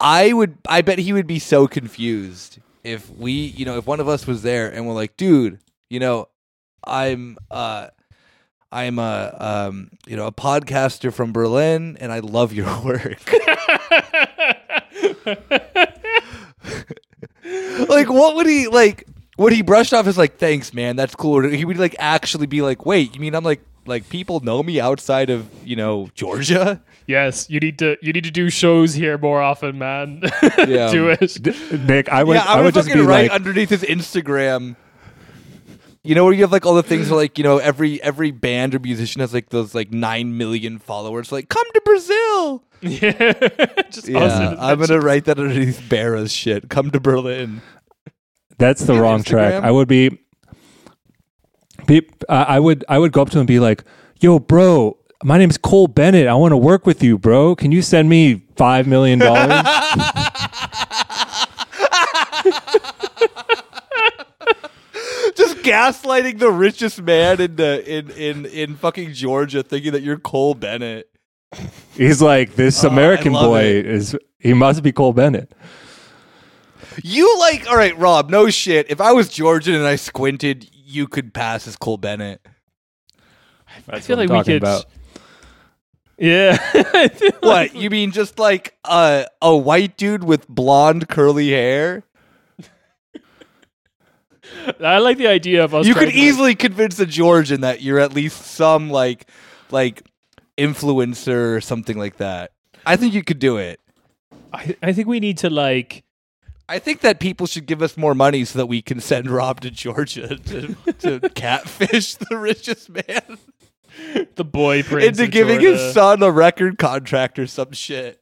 I would. I bet he would be so confused if we, you know, if one of us was there and we're like, dude, you know, I'm, uh, I'm a, um, you know, a podcaster from Berlin, and I love your work. like, what would he like? Would he brush off as like, thanks, man, that's cool? Or he would like actually be like, wait, you mean I'm like, like people know me outside of you know Georgia? Yes, you need to you need to do shows here more often, man. Yeah. do it. Nick, I would, yeah, I, I would, would just be right like, underneath his Instagram. You know where you have like all the things where like you know every every band or musician has like those like nine million followers. Like come to Brazil. yeah, just Yeah, us I'm gonna write that underneath Bera's shit. Come to Berlin. that's the wrong Instagram. track. I would be, uh, I would, I would go up to him and be like, "Yo, bro, my name's Cole Bennett. I want to work with you, bro. Can you send me five million dollars?" Just gaslighting the richest man in the in in in fucking Georgia, thinking that you're Cole Bennett. He's like, "This Oh, American boy it. is he must be Cole Bennett." You like all right, Rob? No shit. If I was Georgian and I squinted, you could pass as Cole Bennett. I feel what like I'm we could. about. Yeah. I feel like What you mean? Just like uh, a white dude with blonde curly hair? I like the idea of us. You could to, like- easily convince a Georgian that you're at least some like like influencer or something like that. I think you could do it. I, I think we need to like. I think that people should give us more money so that we can send Rob to Georgia to, to catfish the richest man The boy prince into giving Georgia. his son a record contract or some shit.